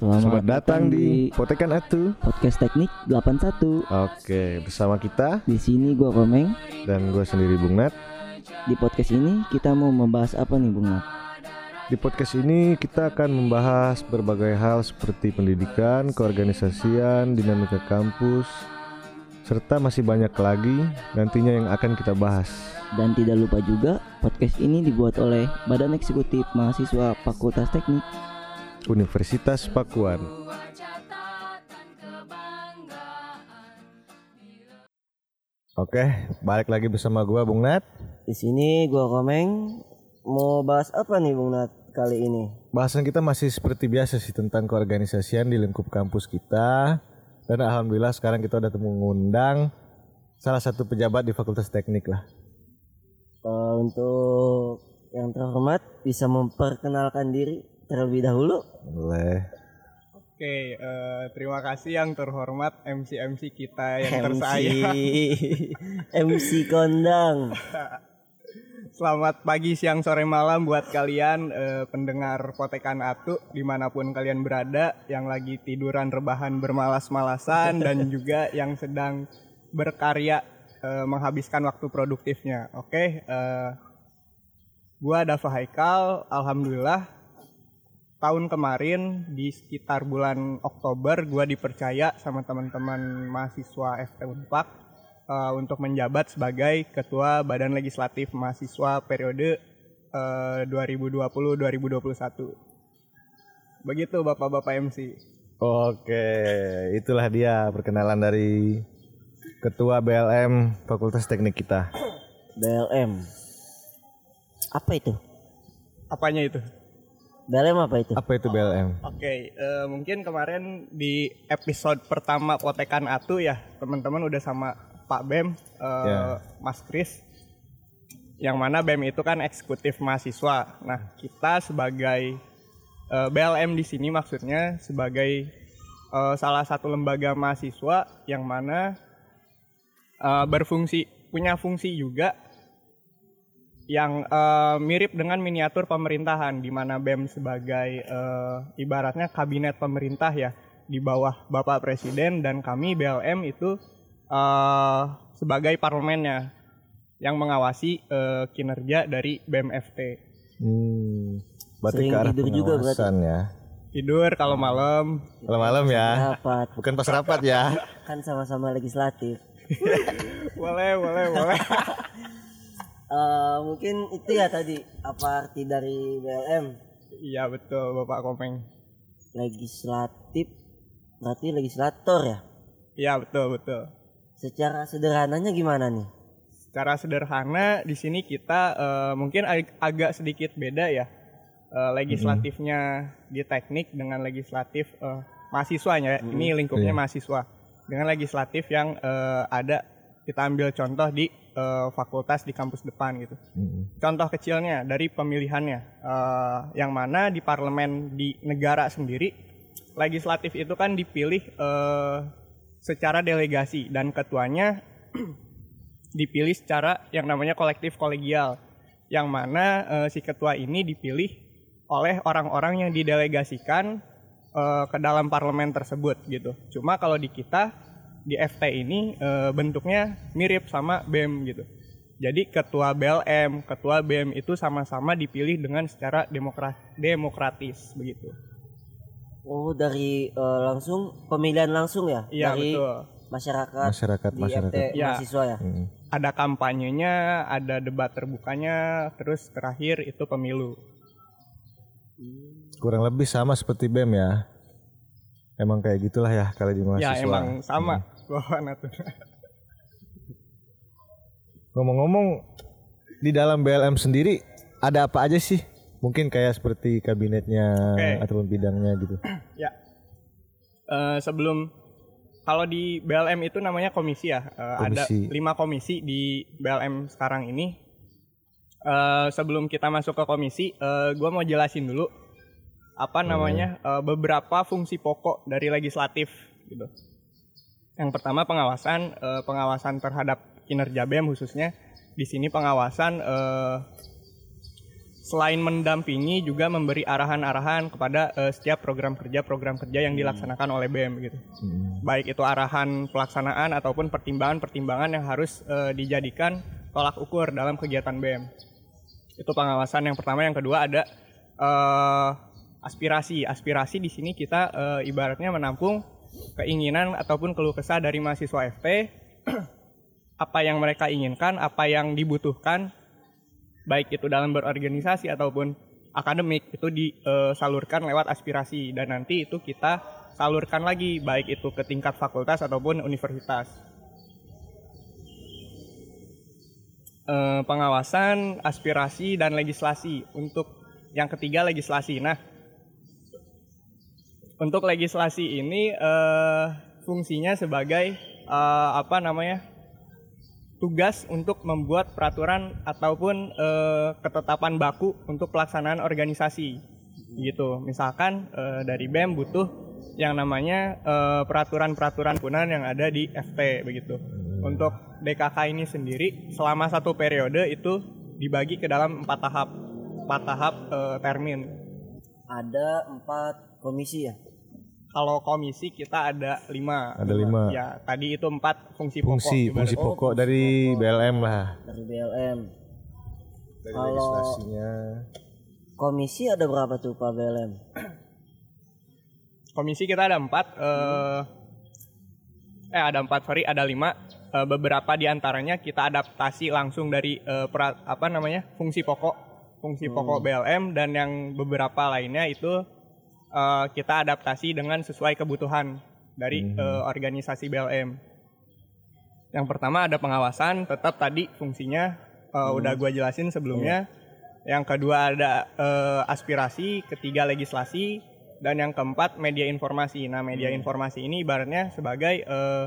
Selamat datang di Potekan Atu. podcast teknik 81. Oke, bersama kita Di sini gua Komeng. dan gue sendiri Bung Nat. Di podcast ini kita mau membahas apa nih Bung Nat? Di podcast ini kita akan membahas berbagai hal seperti pendidikan, keorganisasian, dinamika kampus, serta masih banyak lagi nantinya yang akan kita bahas. Dan tidak lupa juga podcast ini dibuat oleh Badan Eksekutif Mahasiswa Fakultas Teknik. Universitas Pakuan. Oke, balik lagi bersama gua Bung Nat. Di sini gua Komeng mau bahas apa nih Bung Nat kali ini? Bahasan kita masih seperti biasa sih tentang keorganisasian di lingkup kampus kita. Dan alhamdulillah sekarang kita udah mengundang salah satu pejabat di Fakultas Teknik lah. Eh, untuk yang terhormat bisa memperkenalkan diri terlebih dahulu. Boleh. Oke, eh, terima kasih yang terhormat MC-MC kita yang MC, tersayang. MC kondang. Selamat pagi, siang, sore, malam buat kalian eh, pendengar Potekan Atu di mana pun kalian berada, yang lagi tiduran rebahan bermalas-malasan dan juga yang sedang berkarya eh, menghabiskan waktu produktifnya. Oke, eh, gua Dava Haikal, alhamdulillah tahun kemarin di sekitar bulan Oktober gua dipercaya sama teman-teman mahasiswa FT Unpak eh, untuk menjabat sebagai ketua Badan Legislatif Mahasiswa periode eh, 2020-2021. Begitu Bapak-bapak MC. Oke, itulah dia perkenalan dari Ketua BLM Fakultas Teknik kita. BLM. Apa itu? Apanya itu? BLM apa itu? Apa itu BLM? Oke, eh, mungkin kemarin di episode pertama Potekan Atu ya, teman-teman udah sama Pak Bem, eh, Ya. Mas Kris, yang mana Bem itu kan eksekutif mahasiswa. Nah, kita sebagai eh, BLM di sini maksudnya sebagai eh, salah satu lembaga mahasiswa yang mana eh, berfungsi punya fungsi juga yang eh, mirip dengan miniatur pemerintahan di mana BEM sebagai eh, ibaratnya kabinet pemerintah ya di bawah Bapak Presiden dan kami BLM itu eh, sebagai parlemennya yang mengawasi eh, kinerja dari BMFT. Hmm, berarti Sering ke arah tidur juga berarti. ya. Tidur kalau malam. Malam-malam ya, Rapat. bukan pas rapat ya. Kan sama-sama legislatif. boleh, boleh, boleh. Eh, mungkin itu ya tadi apa arti dari BLM Iya betul Bapak Komeng. legislatif berarti legislator ya Iya betul betul. secara sederhananya gimana nih Secara sederhana di sini kita eh, mungkin ag- agak sedikit beda ya Eh, legislatifnya di teknik dengan legislatif eh, mahasiswanya. ya. Ini lingkupnya Iya. mahasiswa dengan legislatif yang eh, ada kita ambil contoh di eh, fakultas di kampus depan gitu. Hmm. Contoh kecilnya dari pemilihannya eh, yang mana di parlemen di negara sendiri legislatif itu kan dipilih eh, secara delegasi dan ketuanya dipilih secara yang namanya kolektif kolegial yang mana eh, si ketua ini dipilih oleh orang-orang yang didelegasikan eh, ke dalam parlemen tersebut gitu. Cuma kalau di kita di FT ini eh, bentuknya mirip sama BEM gitu. Jadi ketua BLM, ketua BEM itu sama-sama dipilih dengan secara demokra- demokratis begitu. oh dari eh, langsung pemilihan langsung ya Iya dari betul. masyarakat Masyarakat, di masyarakat. FT Ya. mahasiswa ya Hmm. Ada kampanyenya, ada debat terbukanya, terus terakhir itu pemilu. Kurang lebih sama seperti BEM ya. Emang kayak gitulah ya kalau di mahasiswa. Ya emang sama Bapak Natun. Ngomong-ngomong di dalam BLM sendiri ada apa aja sih? Mungkin kayak seperti kabinetnya Oke. ataupun bidangnya gitu. ya. Eh, sebelum kalau di BLM itu namanya komisi ya. Ada Komisi. lima komisi di BLM sekarang ini. Eh, sebelum kita masuk ke komisi, gue mau jelasin dulu apa namanya eh, beberapa fungsi pokok dari legislatif gitu. Yang pertama pengawasan, eh, pengawasan terhadap kinerja BEM khususnya di sini pengawasan eh, selain mendampingi juga memberi arahan-arahan kepada eh, setiap program kerja program kerja yang dilaksanakan oleh BEM gitu. Hmm. Baik itu arahan pelaksanaan ataupun pertimbangan-pertimbangan yang harus eh, dijadikan tolak ukur dalam kegiatan BEM. Itu pengawasan yang pertama, yang kedua ada eh, aspirasi. Aspirasi di sini kita ibaratnya menampung keinginan ataupun keluh kesah dari mahasiswa FT apa yang mereka inginkan, apa yang dibutuhkan baik itu dalam berorganisasi ataupun akademik itu disalurkan lewat aspirasi dan nanti itu kita salurkan lagi baik itu ke tingkat fakultas ataupun universitas. Eh, pengawasan, aspirasi dan legislasi. Untuk yang ketiga legislasi. Nah, untuk legislasi ini eh, fungsinya sebagai eh, apa namanya? tugas untuk membuat peraturan ataupun eh, ketetapan baku untuk pelaksanaan organisasi gitu misalkan eh, dari BEM butuh yang namanya eh, peraturan-peraturan punan yang ada di FT begitu untuk DKK ini sendiri selama satu periode itu dibagi ke dalam empat tahap empat tahap eh, termin Ada empat komisi ya. Kalau komisi kita ada lima Ada lima. ya tadi itu empat fungsi pokok Fungsi ibarat- fungsi pokok dari BLM lah. dari BLM. Dari Kalau- legislasinya. Komisi ada berapa tuh Pak BLM? komisi kita ada empat eh, eh ada empat sorry ada lima Eh, beberapa di antaranya kita adaptasi langsung dari eh, pera- apa namanya fungsi pokok fungsi pokok BLM dan yang beberapa lainnya itu eh, kita adaptasi dengan sesuai kebutuhan dari eh, organisasi BLM yang pertama ada pengawasan tetap tadi fungsinya eh, udah gua jelasin sebelumnya. Yang kedua ada eh, aspirasi ketiga legislasi dan yang keempat media informasi. Nah media informasi ini ibaratnya sebagai eh,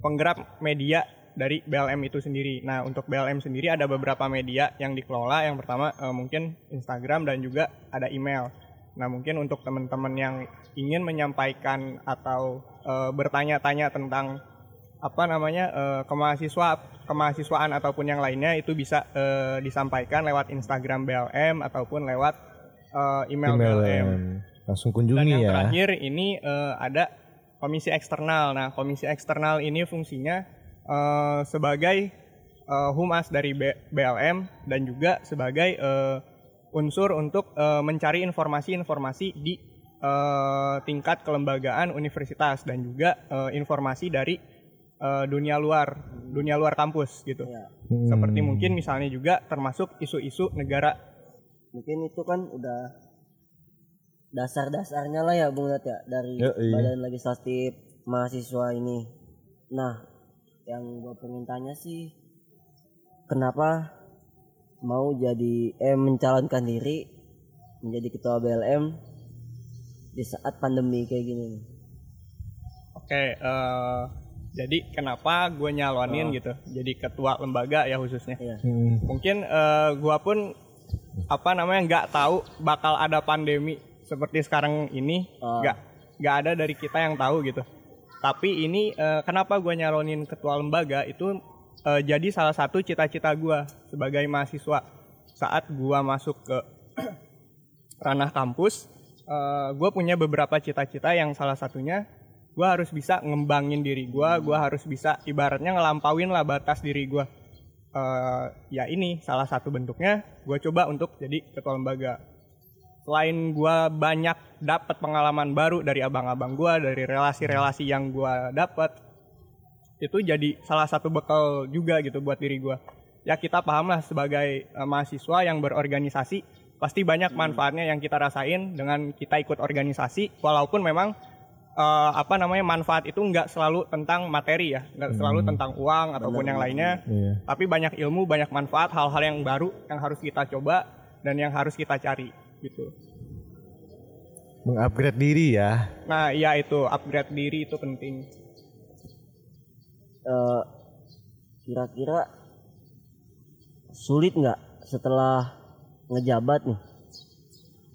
penggerak media dari BLM itu sendiri. Nah, untuk BLM sendiri ada beberapa media yang dikelola. Yang pertama eh, mungkin Instagram dan juga ada email. Nah, mungkin untuk teman-teman yang ingin menyampaikan atau eh, bertanya-tanya tentang apa namanya eh, kemahasiswa kemahasiswaan ataupun yang lainnya itu bisa eh, disampaikan lewat Instagram BLM ataupun lewat eh, email, Email BLM. langsung Dan kunjungi yang ya. terakhir ini eh, ada komisi eksternal. Nah, komisi eksternal ini fungsinya eh, sebagai humas dari B- BLM dan juga sebagai eh, unsur untuk eh, mencari informasi-informasi di eh, tingkat kelembagaan universitas dan juga eh, informasi dari eh, dunia luar, dunia luar kampus gitu. Ya. Hmm. Seperti mungkin misalnya juga termasuk isu-isu negara Mungkin itu kan udah dasar-dasarnya lah ya Bung Nat ya dari Yoi. Badan Legislatif mahasiswa ini. Nah, yang gue pengen tanya sih kenapa mau jadi eh mencalonkan diri menjadi ketua BLM di saat pandemi kayak gini. Oke, eh, jadi kenapa gue nyalonin gitu, jadi ketua lembaga ya khususnya. Iya. Hmm. Mungkin eh, gue pun apa namanya nggak tahu bakal ada pandemi seperti sekarang ini, Ah. nggak nggak ada dari kita yang tahu gitu. Tapi ini eh, kenapa gue nyalonin ketua lembaga itu eh, jadi salah satu cita-cita gue sebagai mahasiswa saat gue masuk ke ranah kampus, gue punya beberapa cita-cita yang salah satunya gue harus bisa ngembangin diri gue, gue harus bisa ibaratnya ngelampauin lah batas diri gue. Eh, ya ini salah satu bentuknya gue coba untuk jadi ketua lembaga. Selain gue banyak dapat pengalaman baru dari abang-abang gue, dari relasi-relasi yang gue dapat, itu jadi salah satu bekal juga gitu buat diri gue. Ya kita paham lah sebagai eh, mahasiswa yang berorganisasi, pasti banyak manfaatnya yang kita rasain dengan kita ikut organisasi, walaupun memang eh, apa namanya manfaat itu nggak selalu tentang materi ya, nggak selalu tentang uang ataupun yang lainnya, Iya. tapi banyak ilmu, banyak manfaat, hal-hal yang baru yang harus kita coba dan yang harus kita cari gitu. Mengupgrade diri ya. Nah, iya itu upgrade diri itu penting. Eh, kira-kira sulit nggak setelah ngejabat nih?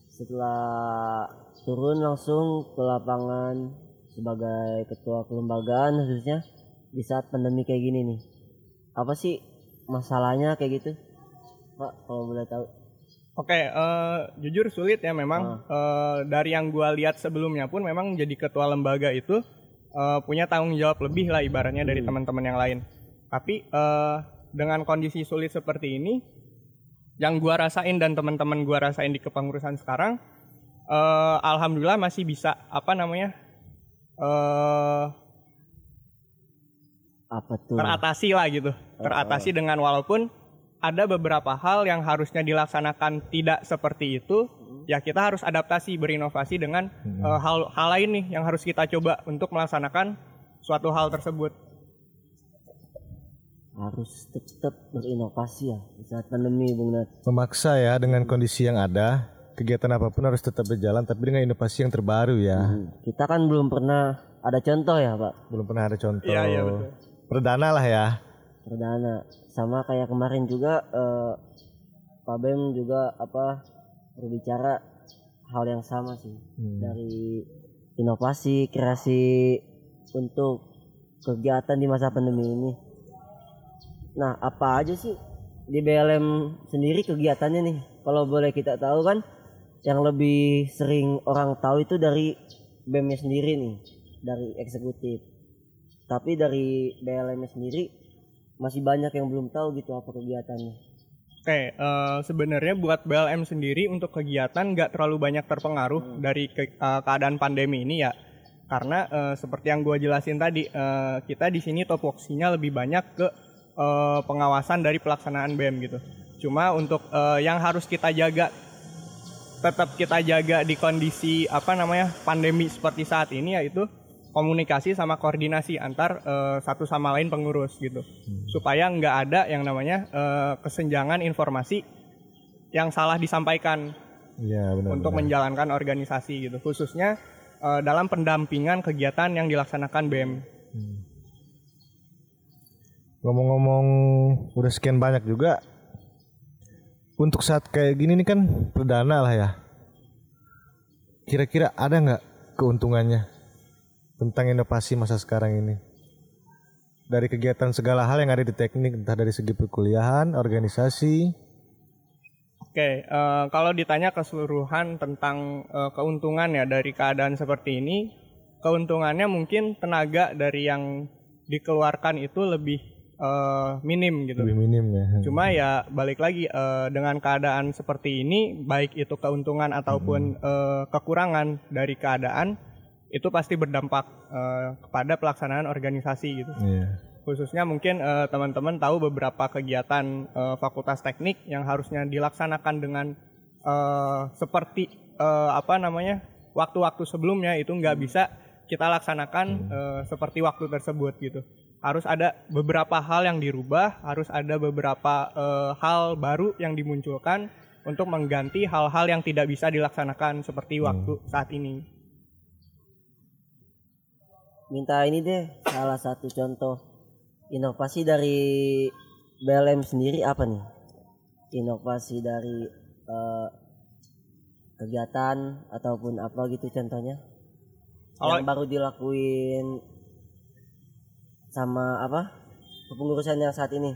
Setelah turun langsung ke lapangan sebagai ketua kelembagaan khususnya di saat pandemi kayak gini nih. Apa sih masalahnya kayak gitu? Pak kalau boleh tahu. Oke, eh, jujur sulit ya memang. Eh, dari yang gua lihat sebelumnya pun memang jadi ketua lembaga itu eh, punya tanggung jawab lebih lah ibaratnya dari teman-teman yang lain. Tapi eh, dengan kondisi sulit seperti ini, yang gua rasain dan teman-teman gua rasain di kepengurusan sekarang, eh, alhamdulillah masih bisa apa namanya eh Apa tuh? teratasi lah gitu teratasi dengan walaupun ada beberapa hal yang harusnya dilaksanakan tidak seperti itu ya kita harus adaptasi berinovasi dengan eh, hal hal lain nih yang harus kita coba untuk melaksanakan suatu hal tersebut Harus tetap berinovasi ya di saat pandemi Bung Nat. Memaksa ya dengan kondisi yang ada, kegiatan apa pun harus tetap berjalan tapi dengan inovasi yang terbaru ya. Hmm, Kita kan belum pernah ada contoh ya Pak Belum pernah ada contoh. Iya, iya, betul. Perdana lah ya. perdana. Sama kayak kemarin juga eh, Pak Bem juga apa berbicara hal yang sama sih Hmm. dari inovasi kreasi untuk kegiatan di masa pandemi ini. Nah, apa aja sih di BLM sendiri kegiatannya nih? Kalau boleh kita tahu kan yang lebih sering orang tahu itu dari BEM-nya sendiri nih, dari eksekutif. Tapi dari BLM-nya sendiri masih banyak yang belum tahu gitu apa kegiatannya. Oke, eh, sebenarnya buat BLM sendiri untuk kegiatan nggak terlalu banyak terpengaruh dari ke- eh, keadaan pandemi ini ya, karena eh, seperti yang gue jelasin tadi, eh, kita di sini topoksinya lebih banyak ke eh, pengawasan dari pelaksanaan BEM gitu. Cuma untuk eh, yang harus kita jaga, tetap kita jaga di kondisi apa namanya pandemi seperti saat ini yaitu komunikasi sama koordinasi antar eh, satu sama lain pengurus gitu supaya nggak ada yang namanya eh, kesenjangan informasi yang salah disampaikan Iya benar. untuk menjalankan organisasi gitu khususnya eh, dalam pendampingan kegiatan yang dilaksanakan BEM. Ngomong-ngomong udah sekian banyak juga untuk saat kayak gini nih kan perdana lah ya. Kira-kira ada nggak keuntungannya tentang inovasi masa sekarang ini? Dari kegiatan segala hal yang ada di teknik, entah dari segi perkuliahan, organisasi, Oke, eh, kalau ditanya keseluruhan tentang eh, keuntungan ya dari keadaan seperti ini, keuntungannya mungkin tenaga dari yang dikeluarkan itu lebih eh, minim gitu. lebih minim ya. Cuma ya balik lagi eh, dengan keadaan seperti ini, baik itu keuntungan ataupun eh, kekurangan dari keadaan itu pasti berdampak eh, kepada pelaksanaan organisasi gitu. Iya. Khususnya mungkin eh, teman-teman tahu beberapa kegiatan eh, fakultas teknik yang harusnya dilaksanakan dengan eh, seperti eh, apa namanya waktu-waktu sebelumnya itu nggak bisa kita laksanakan eh, seperti waktu tersebut gitu. Harus ada beberapa hal yang dirubah, harus ada beberapa eh, hal baru yang dimunculkan untuk mengganti hal-hal yang tidak bisa dilaksanakan seperti waktu saat ini. Minta ini deh salah satu contoh inovasi dari BLM sendiri apa nih? Inovasi dari eh, kegiatan ataupun apa gitu contohnya? Kalau- yang baru dilakuin sama apa? Kepengurusan yang saat ini.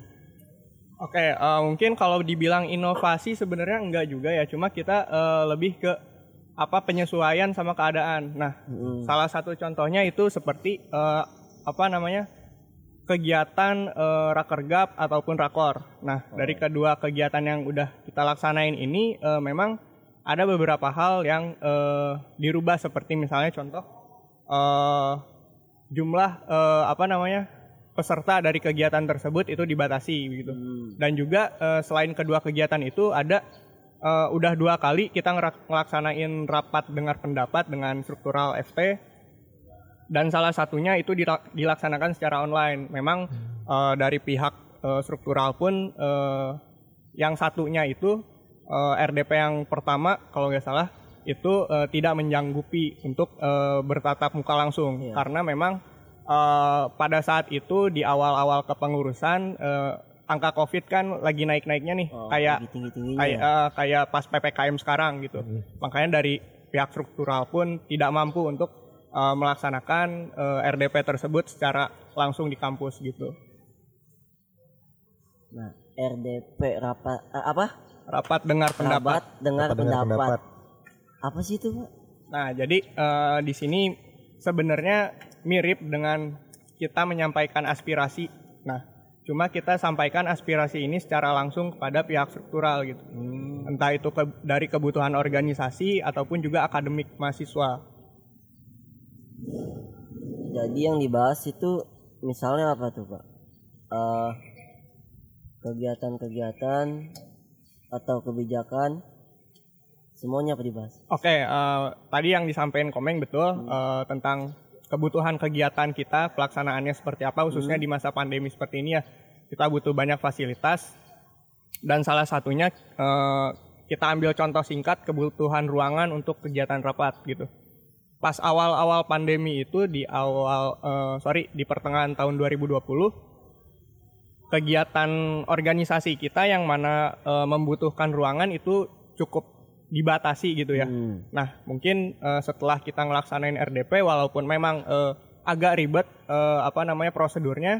Oke, eh, mungkin kalau dibilang inovasi sebenarnya enggak juga ya, cuma kita eh, lebih ke apa penyesuaian sama keadaan. Nah, Mm-mm. salah satu contohnya itu seperti eh, apa namanya kegiatan eh, rakergap ataupun rakor. Nah, dari kedua kegiatan yang udah kita laksanain ini eh, memang ada beberapa hal yang eh, dirubah seperti misalnya contoh eh, jumlah eh, apa namanya peserta dari kegiatan tersebut itu dibatasi begitu. Hmm. Dan juga eh, selain kedua kegiatan itu ada eh, udah dua kali kita ngelaksanain rapat dengar pendapat dengan struktural FT dan salah satunya itu dila- dilaksanakan secara online. Memang eh, dari pihak eh, struktural pun eh, yang satunya itu eh, RDP yang pertama kalau nggak salah itu eh, tidak menjanggupi untuk eh, bertatap muka langsung Iya. karena memang eh, pada saat itu di awal-awal kepengurusan eh, angka COVID kan lagi naik-naiknya nih Oh, kayak kayak ya? eh, kayak pas ppkm sekarang gitu makanya dari pihak struktural pun tidak mampu untuk eh, melaksanakan eh, RDP tersebut secara langsung di kampus gitu Nah, RDP rapat eh, apa? rapat dengar pendapat. rapat dengar Rapat dengar pendapat. Apa sih itu, Pak? Nah, jadi eh, di sini sebenarnya mirip dengan kita menyampaikan aspirasi. Nah, cuma kita sampaikan aspirasi ini secara langsung kepada pihak struktural gitu. Entah itu ke- dari kebutuhan organisasi ataupun juga akademik mahasiswa. Jadi yang dibahas itu misalnya apa tuh, Pak? Eh, kegiatan-kegiatan atau kebijakan semuanya apa dibahas? Oke, eh, tadi yang disampaikan Komeng betul eh, tentang kebutuhan kegiatan kita, pelaksanaannya seperti apa, khususnya di masa pandemi seperti ini ya. Kita butuh banyak fasilitas dan salah satunya eh, kita ambil contoh singkat kebutuhan ruangan untuk kegiatan rapat gitu. Pas awal-awal pandemi itu di awal eh, sorry di pertengahan tahun 2020 kegiatan organisasi kita yang mana eh, membutuhkan ruangan itu cukup dibatasi gitu ya. Hmm. Nah, mungkin eh, setelah kita ngelaksanain RDP walaupun memang eh, agak ribet eh, apa namanya prosedurnya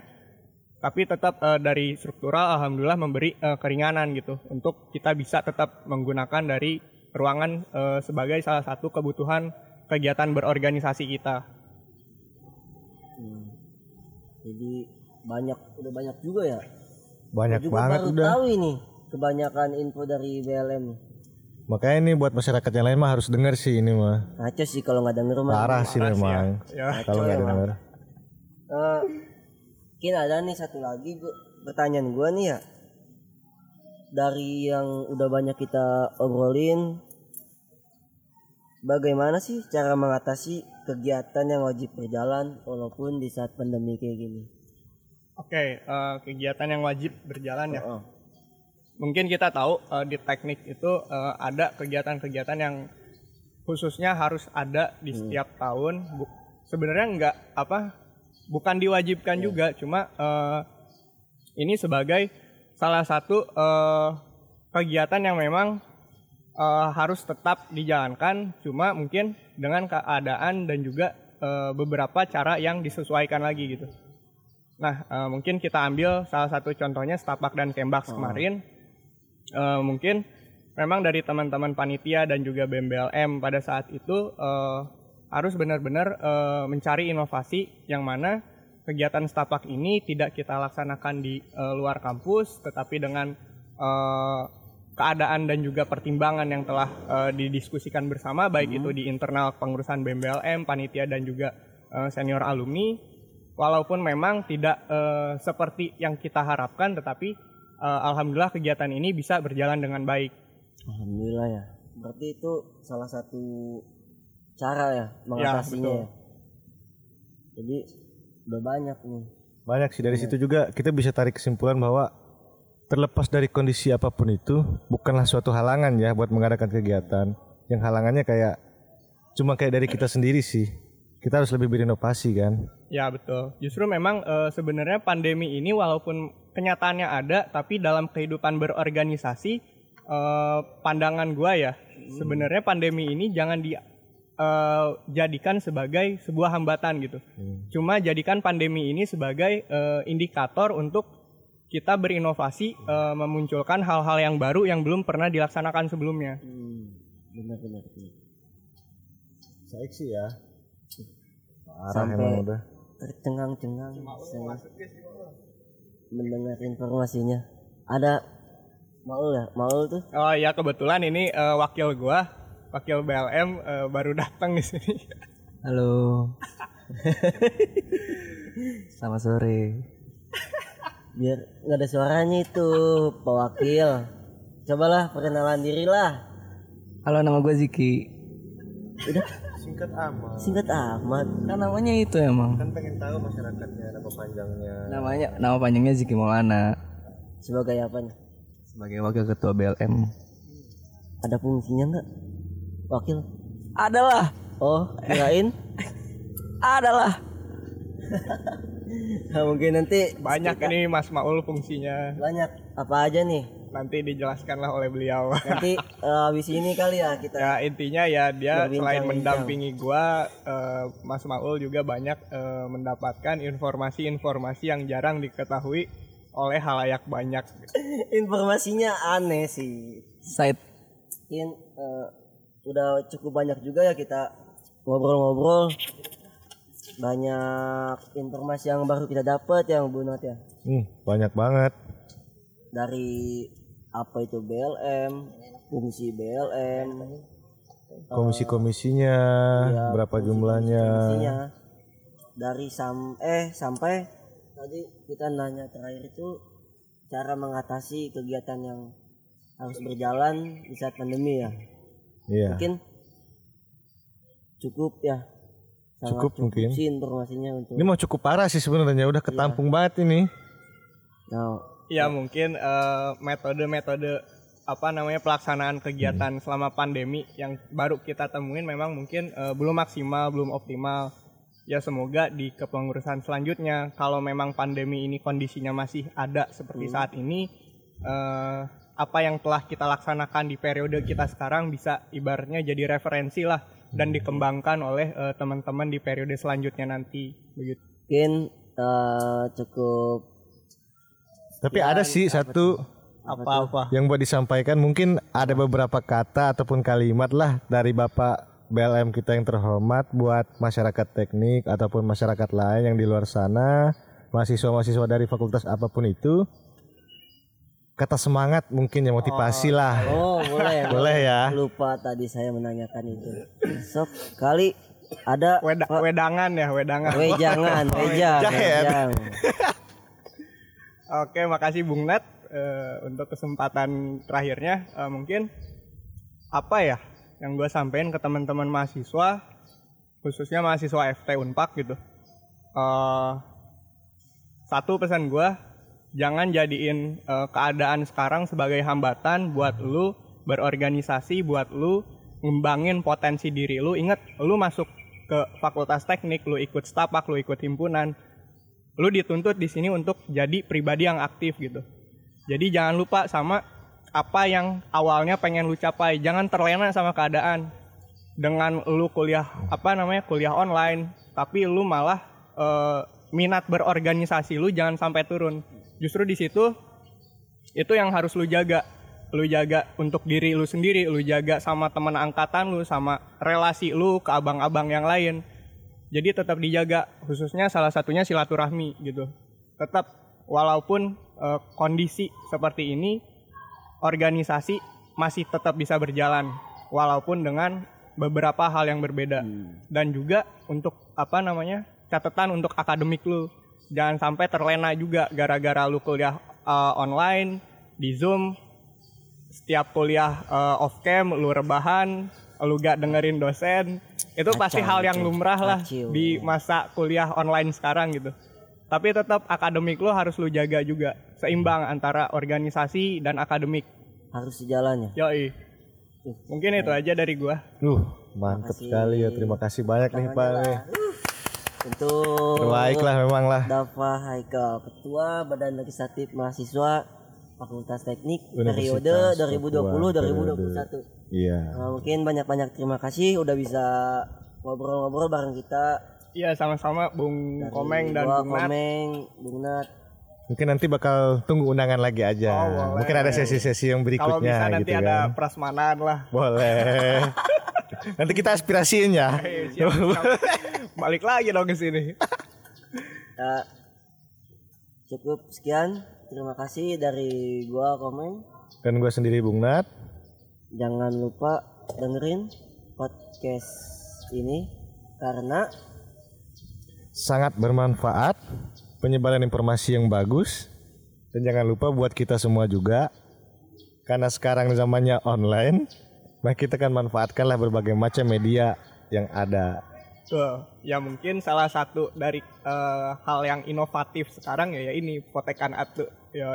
tapi tetap eh, dari struktural alhamdulillah memberi eh, keringanan gitu untuk kita bisa tetap menggunakan dari ruangan eh, sebagai salah satu kebutuhan kegiatan berorganisasi kita. Hmm. Jadi banyak udah banyak juga ya. Banyak juga banget baru udah. tahu ini kebanyakan info dari BLM. Makanya ini buat masyarakat yang lain mah harus denger sih ini mah. Ngaco sih kalau nggak denger mah. Parah sih memang. Ya. Kalau nggak denger. Eh, mungkin ada nih satu lagi gua, pertanyaan gua nih ya. Dari yang udah banyak kita obrolin bagaimana sih cara mengatasi kegiatan yang wajib berjalan walaupun di saat pandemi kayak gini? Oke, eh, kegiatan yang wajib berjalan ya. Oh, mungkin kita tahu eh, di teknik itu eh, ada kegiatan-kegiatan yang khususnya harus ada di setiap tahun. Bu- sebenarnya nggak apa, bukan diwajibkan juga, cuma eh, ini sebagai salah satu eh, kegiatan yang memang eh, harus tetap dijalankan, cuma mungkin dengan keadaan dan juga eh, beberapa cara yang disesuaikan lagi gitu. Nah, eh, mungkin kita ambil salah satu contohnya Stapak dan Kembaks kemarin. Eh, mungkin memang dari teman-teman panitia dan juga BMBLM pada saat itu eh, harus benar-benar eh, mencari inovasi yang mana kegiatan Stapak ini tidak kita laksanakan di eh, luar kampus, tetapi dengan eh, keadaan dan juga pertimbangan yang telah eh, didiskusikan bersama, baik itu di internal pengurusan BMBLM, panitia dan juga eh, senior alumni. Walaupun memang tidak eh, seperti yang kita harapkan tetapi eh, alhamdulillah kegiatan ini bisa berjalan dengan baik. alhamdulillah ya. Berarti itu salah satu cara ya mengatasinya. betul. ya. Jadi udah banyak nih. Banyak sih dari situ juga kita bisa tarik kesimpulan bahwa terlepas dari kondisi apa pun itu bukanlah suatu halangan ya buat mengadakan kegiatan. Yang halangannya kayak cuma kayak dari kita sendiri sih. Kita harus lebih berinovasi kan. Ya betul. Justru memang eh, sebenarnya pandemi ini walaupun kenyataannya ada, tapi dalam kehidupan berorganisasi, eh, pandangan gua ya, sebenarnya pandemi ini jangan dijadikan sebagai sebuah hambatan gitu. Cuma jadikan pandemi ini sebagai eh, indikator untuk kita berinovasi, eh, memunculkan hal-hal yang baru yang belum pernah dilaksanakan sebelumnya. Hmm, benar benar. benar. Saya sih ya. Parah Sampai- emang udah. Tercengang-cengang mendengar informasinya. Ada Maul ya, Maul tuh Oh ya kebetulan ini eh, wakil gua, wakil BLM eh, baru datang di sini. Halo. Selamat sore. biar nggak ada suaranya itu Pak Wakil. Cobalah perkenalan diri lah. Halo nama gue Ziki. Singkat amat. Singkat amat. Kan namanya itu emang. Kan pengen tahu masyarakatnya nama panjangnya. Namanya nama panjangnya Ziki Maulana Sebagai apa nih? sebagai wakil ketua BLM. Ada fungsinya nggak? Wakil? Adalah, Oh, kirain? adalah. Nah, mungkin nanti Banyak ini Mas Maul fungsinya. banyak apa aja nih? Nanti dijelaskanlah oleh beliau. Nanti eh, habis ini kali ya kita ya intinya ya dia selain mendampingi gua, eh, Mas Maul juga banyak eh, mendapatkan informasi-informasi yang jarang diketahui oleh halayak banyak. Informasinya aneh sih. Side Mungkin eh, udah cukup banyak juga ya kita ngobrol-ngobrol. Banyak informasi yang baru kita dapat yang Bu Not ya. Hmm, banyak banget. Dari apa itu BLM, fungsi BLM, Komisi-komisinya, ya, berapa fungsi- jumlahnya. Dari sam eh sampai tadi kita nanya terakhir itu cara mengatasi kegiatan yang harus berjalan di saat pandemi ya. Iya. mungkin cukup ya Sangat Cukup mungkin. sih informasinya untuk Ini mau cukup parah sih sebenarnya, udah ketampung banget ini. nah Ya mungkin eh, metode-metode apa namanya pelaksanaan kegiatan selama pandemi yang baru kita temuin memang mungkin eh, belum maksimal, belum optimal. Ya semoga di kepengurusan selanjutnya kalau memang pandemi ini kondisinya masih ada seperti saat ini eh, apa yang telah kita laksanakan di periode kita sekarang bisa ibaratnya jadi referensi lah dan dikembangkan oleh eh, teman-teman di periode selanjutnya nanti begitu. mungkin eh, cukup Tapi ada sih satu Apa-apa. yang buat disampaikan mungkin ada beberapa kata ataupun kalimat lah dari Bapak BLM kita yang terhormat buat masyarakat teknik ataupun masyarakat lain yang di luar sana, mahasiswa-mahasiswa dari fakultas apa pun itu. Kata semangat mungkin yang motivasi lah. oh boleh Boleh ya. lupa tadi saya menanyakan itu sok kali ada Weda- wedangan ya, wedangan. wejangan wejang wejang Oke, makasih Bung Nat eh, untuk kesempatan terakhirnya. Eh, mungkin apa ya yang gue sampein ke teman-teman mahasiswa, khususnya mahasiswa FT Unpak gitu. Eh, satu pesan gue, jangan jadiin eh, keadaan sekarang sebagai hambatan buat lu berorganisasi, buat lu ngembangin potensi diri lu. Ingat, lu masuk ke fakultas teknik, lu ikut stapak, lu ikut himpunan, lu dituntut di sini untuk jadi pribadi yang aktif gitu. Jadi jangan lupa sama apa yang awalnya pengen lu capai. Jangan terlena sama keadaan. Dengan lu kuliah apa namanya kuliah online, tapi lu malah eh, minat berorganisasi lu jangan sampai turun. Justru di situ itu yang harus lu jaga. Lu jaga untuk diri lu sendiri, lu jaga sama teman angkatan lu, sama relasi lu ke abang-abang yang lain jadi tetap dijaga khususnya salah satunya silaturahmi gitu. Tetap walaupun eh, kondisi seperti ini organisasi masih tetap bisa berjalan walaupun dengan beberapa hal yang berbeda. Dan juga untuk apa namanya catatan untuk akademik lu. Jangan sampai terlena juga gara-gara lu kuliah eh, online di zoom setiap kuliah eh, off cam lu rebahan lu gak dengerin dosen itu pasti hal yang lumrah lah Kacau. di masa kuliah online sekarang gitu tapi tetap akademik lu harus lu jaga juga seimbang antara organisasi dan akademik harus sejalan ya yoi mungkin itu aja dari gua Duh, mantep sekali ya. Terima kasih banyak nih Pak. nih. untuk Terbaik lah memang lah. Dafa Haikal Ketua Badan Legislatif Mahasiswa Fakultas Teknik Universitas periode Papua 2020-2021 Iya. Nah, mungkin banyak-banyak terima kasih udah bisa ngobrol-ngobrol bareng kita iya sama-sama Bung Dari Komeng dan Bung Nat Komeng, Bung Nat. Mungkin nanti bakal tunggu undangan lagi aja. Oh, boleh. Mungkin ada sesi-sesi yang kalau berikutnya bisa nanti gitu ada kan. prasmanan lah Boleh. nanti kita aspirasiin ya. Siap, siap. balik lagi dong ke sini Ya, cukup sekian. Terima kasih dari gua Komeng. Dan gue sendiri Bung Nat. Jangan lupa dengerin podcast ini karena sangat bermanfaat, penyebaran informasi yang bagus, dan jangan lupa buat kita semua juga, karena sekarang zamannya online, nah kita kan manfaatkanlah berbagai macam media yang ada. Tuh, ya mungkin salah satu dari eh, hal yang inovatif sekarang ya, ya ini potekan atu. Ya,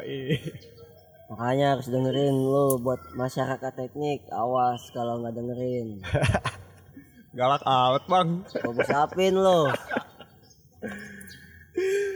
makanya harus dengerin lo buat masyarakat teknik. Awas kalau nggak dengerin. galak out bang. Gue sapin lo.